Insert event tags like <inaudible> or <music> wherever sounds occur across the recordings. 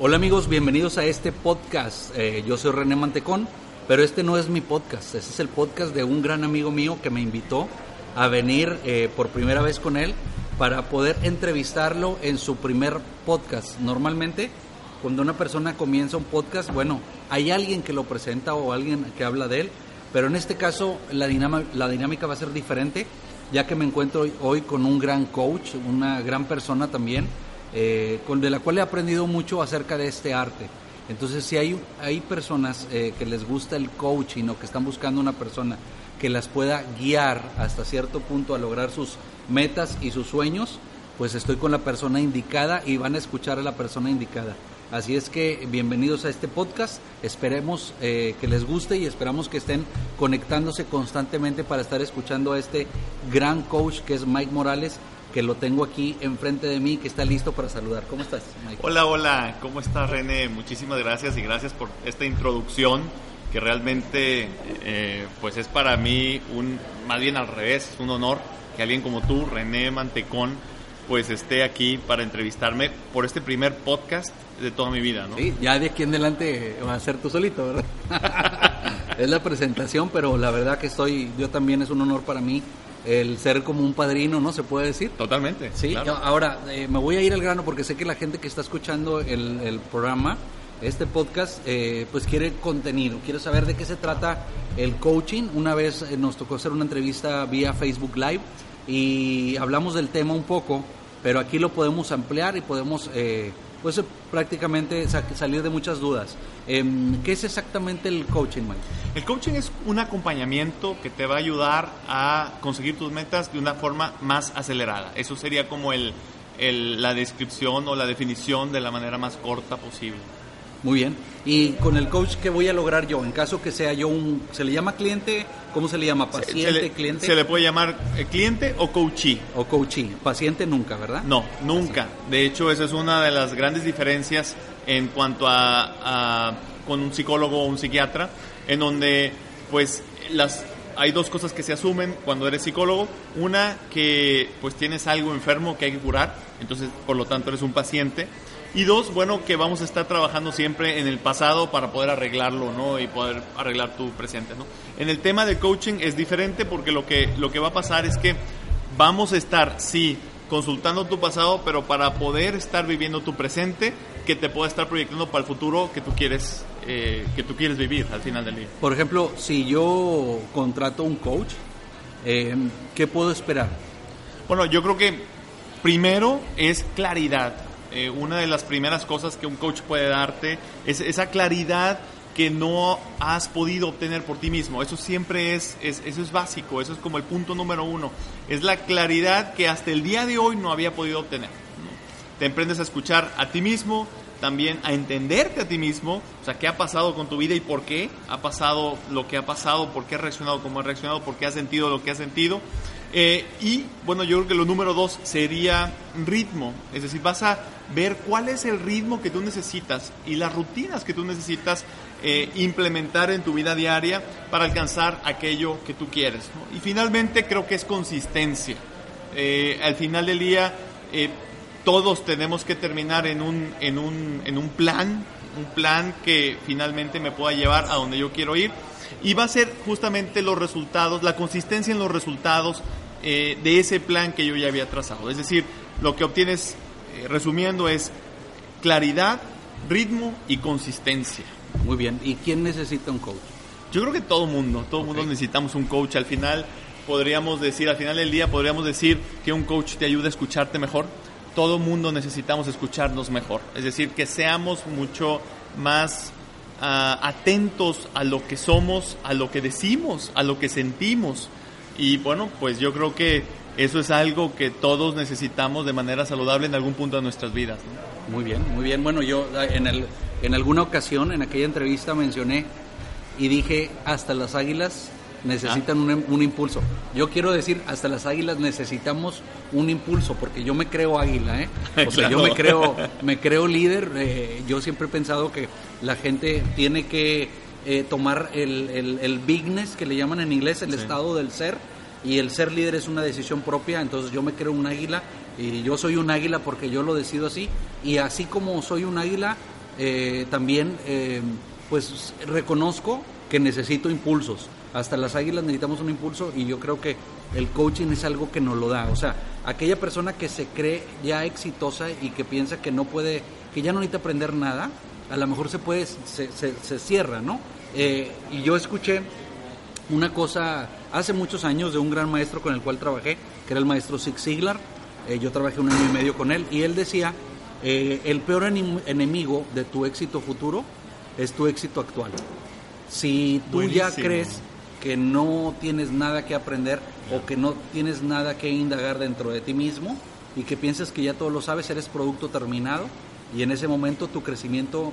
Hola amigos, bienvenidos a este podcast. Eh, yo soy René Mantecón, pero este no es mi podcast. Este es el podcast de un gran amigo mío que me invitó a venir eh, por primera vez con él para poder entrevistarlo en su primer podcast. Normalmente, cuando una persona comienza un podcast, bueno, hay alguien que lo presenta o alguien que habla de él, pero en este caso la, la dinámica va a ser diferente, ya que me encuentro hoy con un gran coach, una gran persona también eh, con, de la cual he aprendido mucho acerca de este arte. Entonces, si hay, hay personas eh, que les gusta el coaching o que están buscando una persona que las pueda guiar hasta cierto punto a lograr sus metas y sus sueños, pues estoy con la persona indicada y van a escuchar a la persona indicada. Así es que bienvenidos a este podcast, esperemos eh, que les guste y esperamos que estén conectándose constantemente para estar escuchando a este gran coach que es Mike Morales, que lo tengo aquí enfrente de mí, que está listo para saludar. ¿Cómo estás, Mike? Hola, hola, ¿cómo estás, René? Muchísimas gracias y gracias por esta introducción que realmente eh, pues es para mí un, más bien al revés, es un honor que alguien como tú, René Mantecón, pues esté aquí para entrevistarme por este primer podcast de toda mi vida, ¿no? Sí, ya de aquí en adelante va a ser tú solito, ¿verdad? <laughs> <laughs> es la presentación, pero la verdad que estoy, yo también es un honor para mí el ser como un padrino, ¿no? Se puede decir. Totalmente. Sí, ahora eh, me voy a ir al grano porque sé que la gente que está escuchando el, programa, este podcast, eh, pues quiere contenido, quiere saber de qué se trata el coaching. Una vez eh, nos tocó hacer una entrevista vía Facebook Live y hablamos del tema un poco, pero aquí lo podemos ampliar y podemos pues prácticamente salir de muchas dudas. Em, ¿Qué es exactamente el coaching, Mike? El coaching es un acompañamiento que te va a ayudar a conseguir tus metas de una forma más acelerada. Eso sería como el, la descripción o la definición de la manera más corta posible. Muy bien. Y con el coach, ¿qué voy a lograr yo? En caso que sea yo un... ¿Se le llama cliente? ¿Cómo se le llama? ¿Paciente, se le, cliente? Se le puede llamar eh, cliente o coachee. O coachee. Paciente nunca, ¿verdad? No, nunca. De hecho, esa es una de las grandes diferencias en cuanto a, con un psicólogo o un psiquiatra, en donde pues las hay dos cosas que se asumen cuando eres psicólogo. Una, que pues tienes algo enfermo que hay que curar, entonces por lo tanto eres un paciente. Y dos, bueno, que vamos a estar trabajando siempre en el pasado para poder arreglarlo, ¿no? Y poder arreglar tu presente, ¿no? En el tema de coaching es diferente porque lo que, lo que va a pasar es que vamos a estar, sí, consultando tu pasado, pero para poder estar viviendo tu presente, que te pueda estar proyectando para el futuro que tú quieres, eh, que tú quieres vivir al final del día. Por ejemplo, si yo contrato un coach, eh, ¿qué puedo esperar? Bueno, yo creo que primero es claridad eh, una de las primeras cosas que un coach puede darte es esa claridad que no has podido obtener por ti mismo. Eso siempre es, eso es básico, eso es como el punto número uno. Es la claridad que hasta el día de hoy no había podido obtener. Te emprendes a escuchar a ti mismo, también a entenderte a ti mismo, o sea, qué ha pasado con tu vida y por qué ha pasado lo que ha pasado, por qué has reaccionado como has reaccionado, por qué has sentido lo que has sentido. Eh, y bueno, yo creo que lo número dos sería ritmo, es decir, vas a ver cuál es el ritmo que tú necesitas y las rutinas que tú necesitas eh, implementar en tu vida diaria para alcanzar aquello que tú quieres. Y finalmente creo que es consistencia. Eh, al final del día, todos tenemos que terminar en un, en un, en un plan, un plan que finalmente me pueda llevar a donde yo quiero ir. Y va a ser justamente los resultados, la consistencia en los resultados eh, de ese plan que yo ya había trazado. Es decir, lo que obtienes, eh, resumiendo, es claridad, ritmo y consistencia. Muy bien. ¿Y quién necesita un coach? Yo creo que todo mundo, todo mundo necesitamos un coach. Al final podríamos decir, al final del día podríamos decir que un coach te ayuda a escucharte mejor. Todo mundo necesitamos escucharnos mejor. Es decir, que seamos mucho más ah, atentos a lo que somos, a lo que decimos, a lo que sentimos y bueno, pues yo creo que eso es algo que todos necesitamos de manera saludable en algún punto de nuestras vidas. Muy bien, muy bien. Bueno, yo en, el, en alguna ocasión, en aquella entrevista mencioné y dije, hasta las águilas necesitan un, un, impulso. Yo quiero decir, hasta las águilas necesitamos un impulso, porque yo me creo águila, ¿eh? <laughs> O sea, yo me creo, me creo líder. Eh, yo siempre he pensado que la gente tiene que eh, tomar el, el, el, bigness, que le llaman en inglés, el estado del ser, y el ser líder es una decisión propia, entonces yo me creo un águila, y yo soy un águila porque yo lo decido así, y así como soy un águila, eh, también pues reconozco que necesito impulsos hasta las águilas necesitamos un impulso y yo creo que el coaching es algo que nos lo da. O sea, aquella persona que se cree ya exitosa y que piensa que no puede, que ya no necesita aprender nada, a lo mejor se puede, se, se, cierra, ¿no? Eh, y yo escuché una cosa hace muchos años de un gran maestro con el cual trabajé, que era el maestro Zig Ziglar. Eh, yo trabajé un año y medio con él y él decía, eh, el peor enemigo de tu éxito futuro es tu éxito actual. Si tú ya crees que no tienes nada que aprender o que no tienes nada que indagar dentro de ti mismo y que piensas que ya todo lo sabes, eres producto terminado y en ese momento tu crecimiento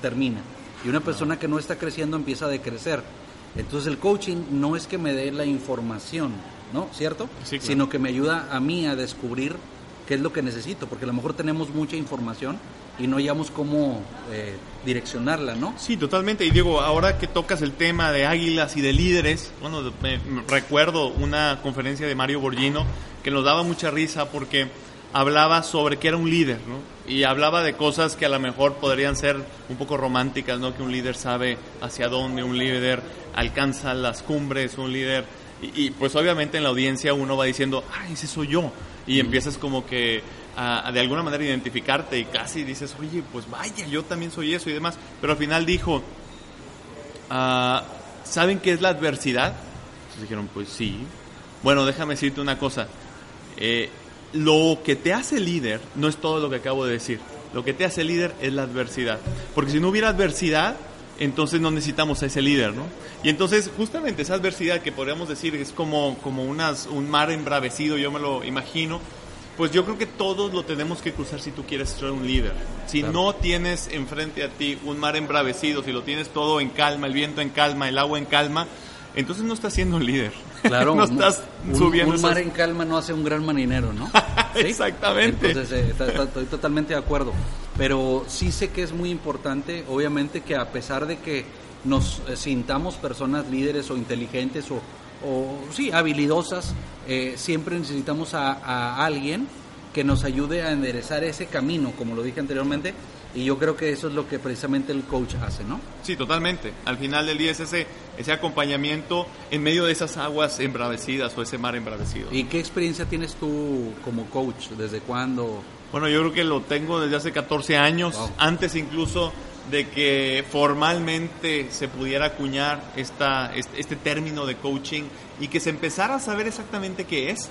termina. Y una persona que no está creciendo empieza a decrecer. Entonces el coaching no es que me dé la información, ¿no? ¿Cierto? Sino que me ayuda a mí a descubrir qué es lo que necesito, porque a lo mejor tenemos mucha información y no hayamos cómo eh, direccionarla, ¿no? Sí, totalmente. Y digo, ahora que tocas el tema de águilas y de líderes, bueno, me, recuerdo una conferencia de Mario Borgino que nos daba mucha risa porque hablaba sobre que era un líder, ¿no? Y hablaba de cosas que a lo mejor podrían ser un poco románticas, ¿no? Que un líder sabe hacia dónde, un líder alcanza las cumbres, un líder... Y, y pues obviamente en la audiencia uno va diciendo, ah, ese soy yo. Y empiezas como que de alguna manera identificarte y casi dices, oye, pues vaya, yo también soy eso y demás. Pero al final dijo, ah, ¿saben qué es la adversidad? Entonces dijeron, pues sí. Bueno, déjame decirte una cosa. Eh, lo que te hace líder no es todo lo que acabo de decir. Lo que te hace líder es la adversidad. Porque si no hubiera adversidad, entonces no necesitamos a ese líder, ¿no? Y entonces justamente esa adversidad que podríamos decir es como, como unas, un mar embravecido, yo me lo imagino, pues yo creo que todos lo tenemos que cruzar si tú quieres ser un líder. Si no tienes enfrente a ti un mar embravecido, si lo tienes todo en calma, el viento en calma, el agua en calma, entonces no estás siendo un líder. Claro, <laughs> no estás un, subiendo. Un mar en calma no hace un gran marinero, ¿no? <laughs> Exactamente. Entonces, eh, estoy totalmente de acuerdo. Pero sí sé que es muy importante, obviamente, que a pesar de que nos eh, sintamos personas líderes o inteligentes o, o sí, habilidosas, eh, siempre necesitamos a, alguien que nos ayude a enderezar ese camino, como lo dije anteriormente, y yo creo que eso es lo que precisamente el coach hace, ¿no? Sí, totalmente. Al final del día es ese, ese acompañamiento en medio de esas aguas embravecidas o ese mar embravecido. ¿Y qué experiencia tienes tú como coach? ¿Desde cuándo? Bueno, yo creo que lo tengo desde hace 14 años, antes incluso de que formalmente se pudiera acuñar esta, este, término de coaching y que se empezara a saber exactamente qué es.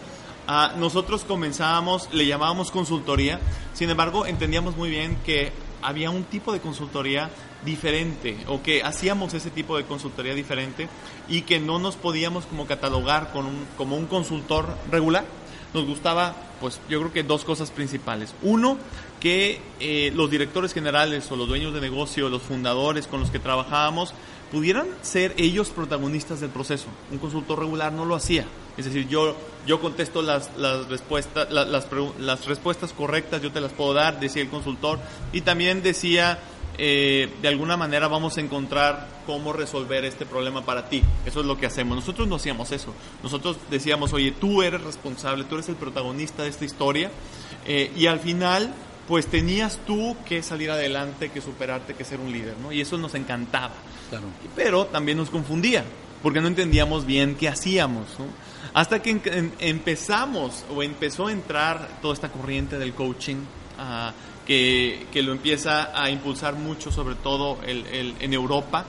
Nosotros comenzábamos, le llamábamos consultoría, sin embargo entendíamos muy bien que había un tipo de consultoría diferente o que hacíamos ese tipo de consultoría diferente y que no nos podíamos como catalogar con como un consultor regular nos gustaba, pues yo creo que dos cosas principales. Uno, que eh, los directores generales o los dueños de negocio, los fundadores con los que trabajábamos, pudieran ser ellos protagonistas del proceso. Un consultor regular no lo hacía. Es decir, yo, yo contesto las, las, respuestas, las, respuestas correctas, yo te las puedo dar, decía el consultor. Y también decía eh, de alguna manera vamos a encontrar cómo resolver este problema para ti. Eso es lo que hacemos. Nosotros no hacíamos eso. Nosotros decíamos, oye, tú eres responsable, tú eres el protagonista de esta historia. Eh, y al final, pues tenías tú que salir adelante, que superarte, que ser un líder, ¿no? Y eso nos encantaba. Pero también nos confundía, porque no entendíamos bien qué hacíamos, Hasta que empezamos o empezó a entrar toda esta corriente del coaching. a que, lo empieza a impulsar mucho, sobre todo el, en Europa.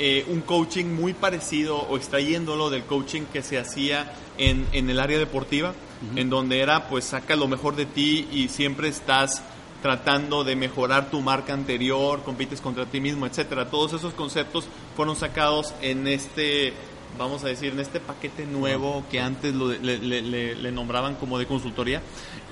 Eh, un coaching muy parecido o extrayéndolo del coaching que se hacía en, en el área deportiva, en donde era pues saca lo mejor de ti y siempre estás tratando de mejorar tu marca anterior, compites contra ti mismo, etcétera. Todos esos conceptos fueron sacados en este vamos a decir, en este paquete nuevo que antes lo le, le- le- le nombraban como de consultoría,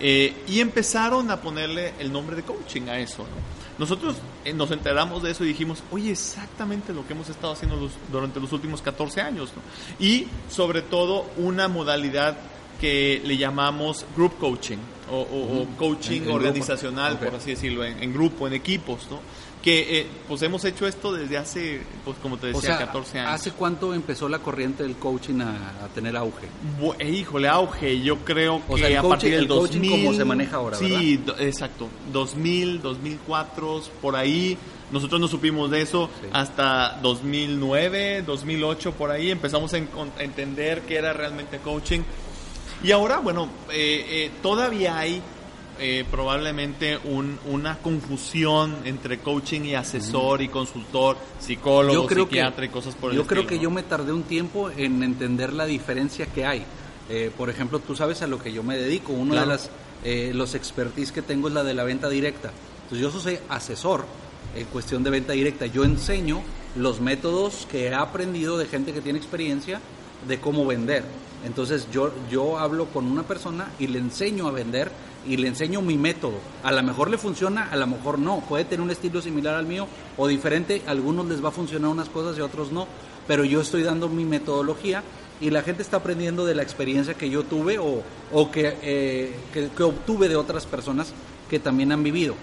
eh, y empezaron a ponerle el nombre de coaching a eso. ¿no? Nosotros eh, nos enteramos de eso y dijimos, oye, exactamente lo que hemos estado haciendo los- durante los últimos 14 años. ¿no? Y sobre todo una modalidad que le llamamos group coaching o, o- o coaching En- en organizacional, Ok. por así decirlo, en, en grupo, en equipos, ¿no? Que eh, pues hemos hecho esto desde hace, pues como te O decía, sea, 14 años. ¿hace cuánto empezó la corriente del coaching a, a tener auge? Bu- eh, híjole, auge, yo creo que O sea, a coaching- partir del el coaching 2000... como se maneja ahora, Sí, do- exacto. 2000, 2004, por ahí. Nosotros no supimos de eso Sí. hasta 2009, 2008, por ahí. Empezamos a entender qué era realmente coaching. Y ahora, bueno, eh, eh, todavía hay eh, probablemente un- una confusión entre coaching y asesor y consultor, psicólogo, psiquiatra y cosas por el yo creo estilo, que ¿no? yo me tardé un tiempo en entender la diferencia que hay. Eh, por ejemplo, tú sabes a lo que yo me dedico. Uno Claro. de las, eh, los expertise que tengo es la de la venta directa. Entonces yo soy asesor en cuestión de venta directa. Yo enseño los métodos que he aprendido de gente que tiene experiencia de cómo vender. Entonces yo, yo hablo con una persona y le enseño a vender y le enseño mi método. A lo mejor le funciona, a lo mejor no. Puede tener un estilo similar al mío o diferente. A algunos les va a funcionar unas cosas y a otros no. Pero yo estoy dando mi metodología y la gente está aprendiendo de la experiencia que yo tuve o, o que, eh, que, obtuve de otras personas que también han vivido.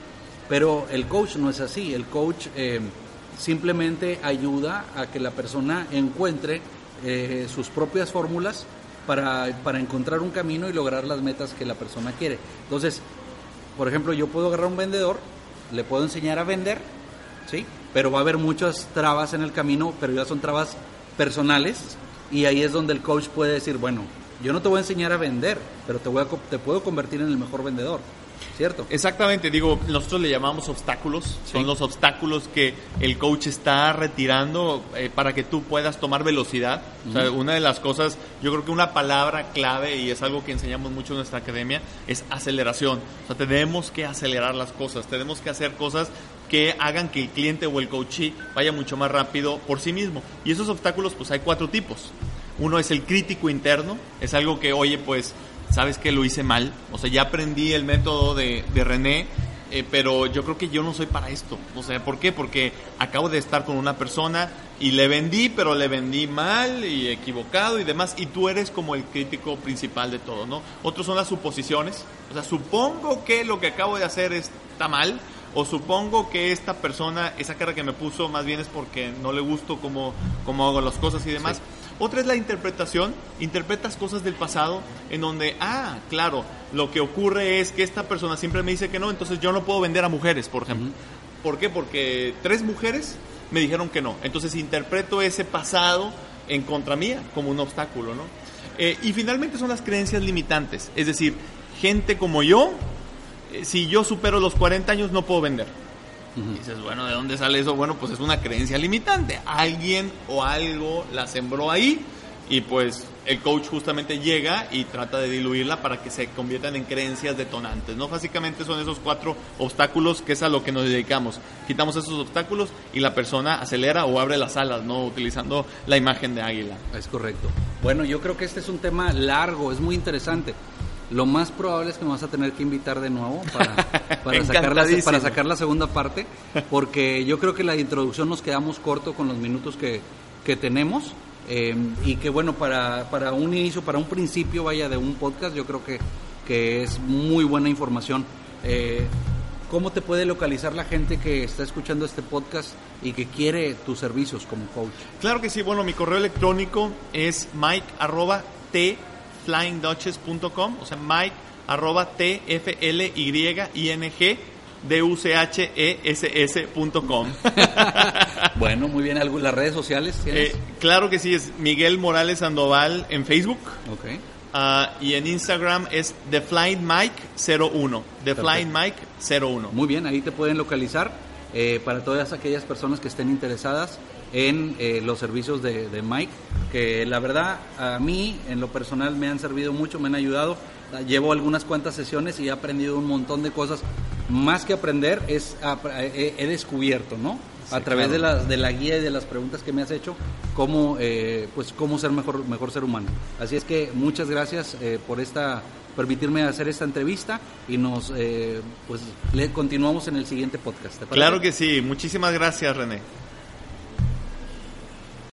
Pero el coach no es así. El coach eh, simplemente ayuda a que la persona encuentre eh, sus propias fórmulas para, para encontrar un camino y lograr las metas que la persona quiere. Entonces, por ejemplo, yo puedo agarrar a un vendedor, le puedo enseñar a vender, ¿sí? Pero va a haber muchas trabas en el camino, pero ya son trabas personales y ahí es donde el coach puede decir, bueno, yo no te voy a enseñar a vender, pero te, voy a, te puedo convertir en el mejor vendedor, ¿cierto? Exactamente, digo, nosotros le llamamos obstáculos, son los obstáculos que el coach está retirando eh, para que tú puedas tomar velocidad. O sea, una de las cosas, yo creo que una palabra clave, y es algo que enseñamos mucho en nuestra academia, es aceleración. O sea, tenemos que acelerar las cosas, tenemos que hacer cosas que hagan que el cliente o el coachee vaya mucho más rápido por sí mismo. Y esos obstáculos, pues hay cuatro tipos. Uno es el crítico interno, es algo que, oye, pues, sabes que lo hice mal, o sea, ya aprendí el método de, de René, eh, pero yo creo que yo no soy para esto. O sea, ¿por qué? Porque acabo de estar con una persona y le vendí, pero le vendí mal y equivocado y demás, y tú eres como el crítico principal de todo, ¿no? Otros son las suposiciones, o sea, supongo que lo que acabo de hacer está mal, o supongo que esta persona, esa cara que me puso, más bien es porque no le gusto cómo, cómo hago las cosas y demás. Otra es la interpretación. Interpretas cosas del pasado en donde, ah, claro, lo que ocurre es que esta persona siempre me dice que no, entonces yo no puedo vender a mujeres, por ejemplo. ¿Por qué? Porque tres mujeres me dijeron que no. Entonces interpreto ese pasado en contra mía como un obstáculo, ¿no? Eh, y finalmente son las creencias limitantes. Es decir, gente como yo, eh, si yo supero los 40 años no puedo vender. Y dices, bueno, ¿de dónde sale eso? Bueno, pues es una creencia limitante. Alguien o algo la sembró ahí y pues el coach justamente llega y trata de diluirla para que se conviertan en creencias detonantes, ¿no? Básicamente son esos cuatro obstáculos que es a lo que nos dedicamos. Quitamos esos obstáculos y la persona acelera o abre las alas, ¿no? Utilizando la imagen de águila. Es correcto. Bueno, yo creo que este es un tema largo, es muy interesante. Lo más probable es que me vas a tener que invitar de nuevo para, <laughs> para, sacar, la, para sacar la segunda parte, porque yo creo que la introducción nos quedamos corto con los minutos que, que tenemos. eh, y que bueno, para, para un inicio, para un principio, vaya, de un podcast, yo creo que, que es muy buena información. Eh, ¿Cómo te puede localizar la gente que está escuchando este podcast y que quiere tus servicios como coach? Claro que sí, bueno, mi correo electrónico es mike arroba tflyingdutches.com, o sea, mike arroba tflying duchess.com. <laughs> Bueno, muy bien. ¿Algo- ¿Las redes sociales? Eh, claro que sí, es Miguel Morales Sandoval en Facebook ok. ah, y en Instagram es The Flying Mike 01. The Flying Mike 01. Muy bien, ahí te pueden localizar eh, para todas aquellas personas que estén interesadas en eh, los servicios de, de Mike, que la verdad a mí en lo personal me han servido mucho, me han ayudado. Llevo algunas cuantas sesiones y he aprendido un montón de cosas. Más que aprender, es ap- he, descubierto, ¿no? a través de, la, de la guía y de las preguntas que me has hecho, cómo, eh, pues, cómo ser mejor, mejor ser humano. Así es que muchas gracias eh, por esta permitirme hacer esta entrevista y nos eh, pues le continuamos en el siguiente podcast. Claro que sí, muchísimas gracias René.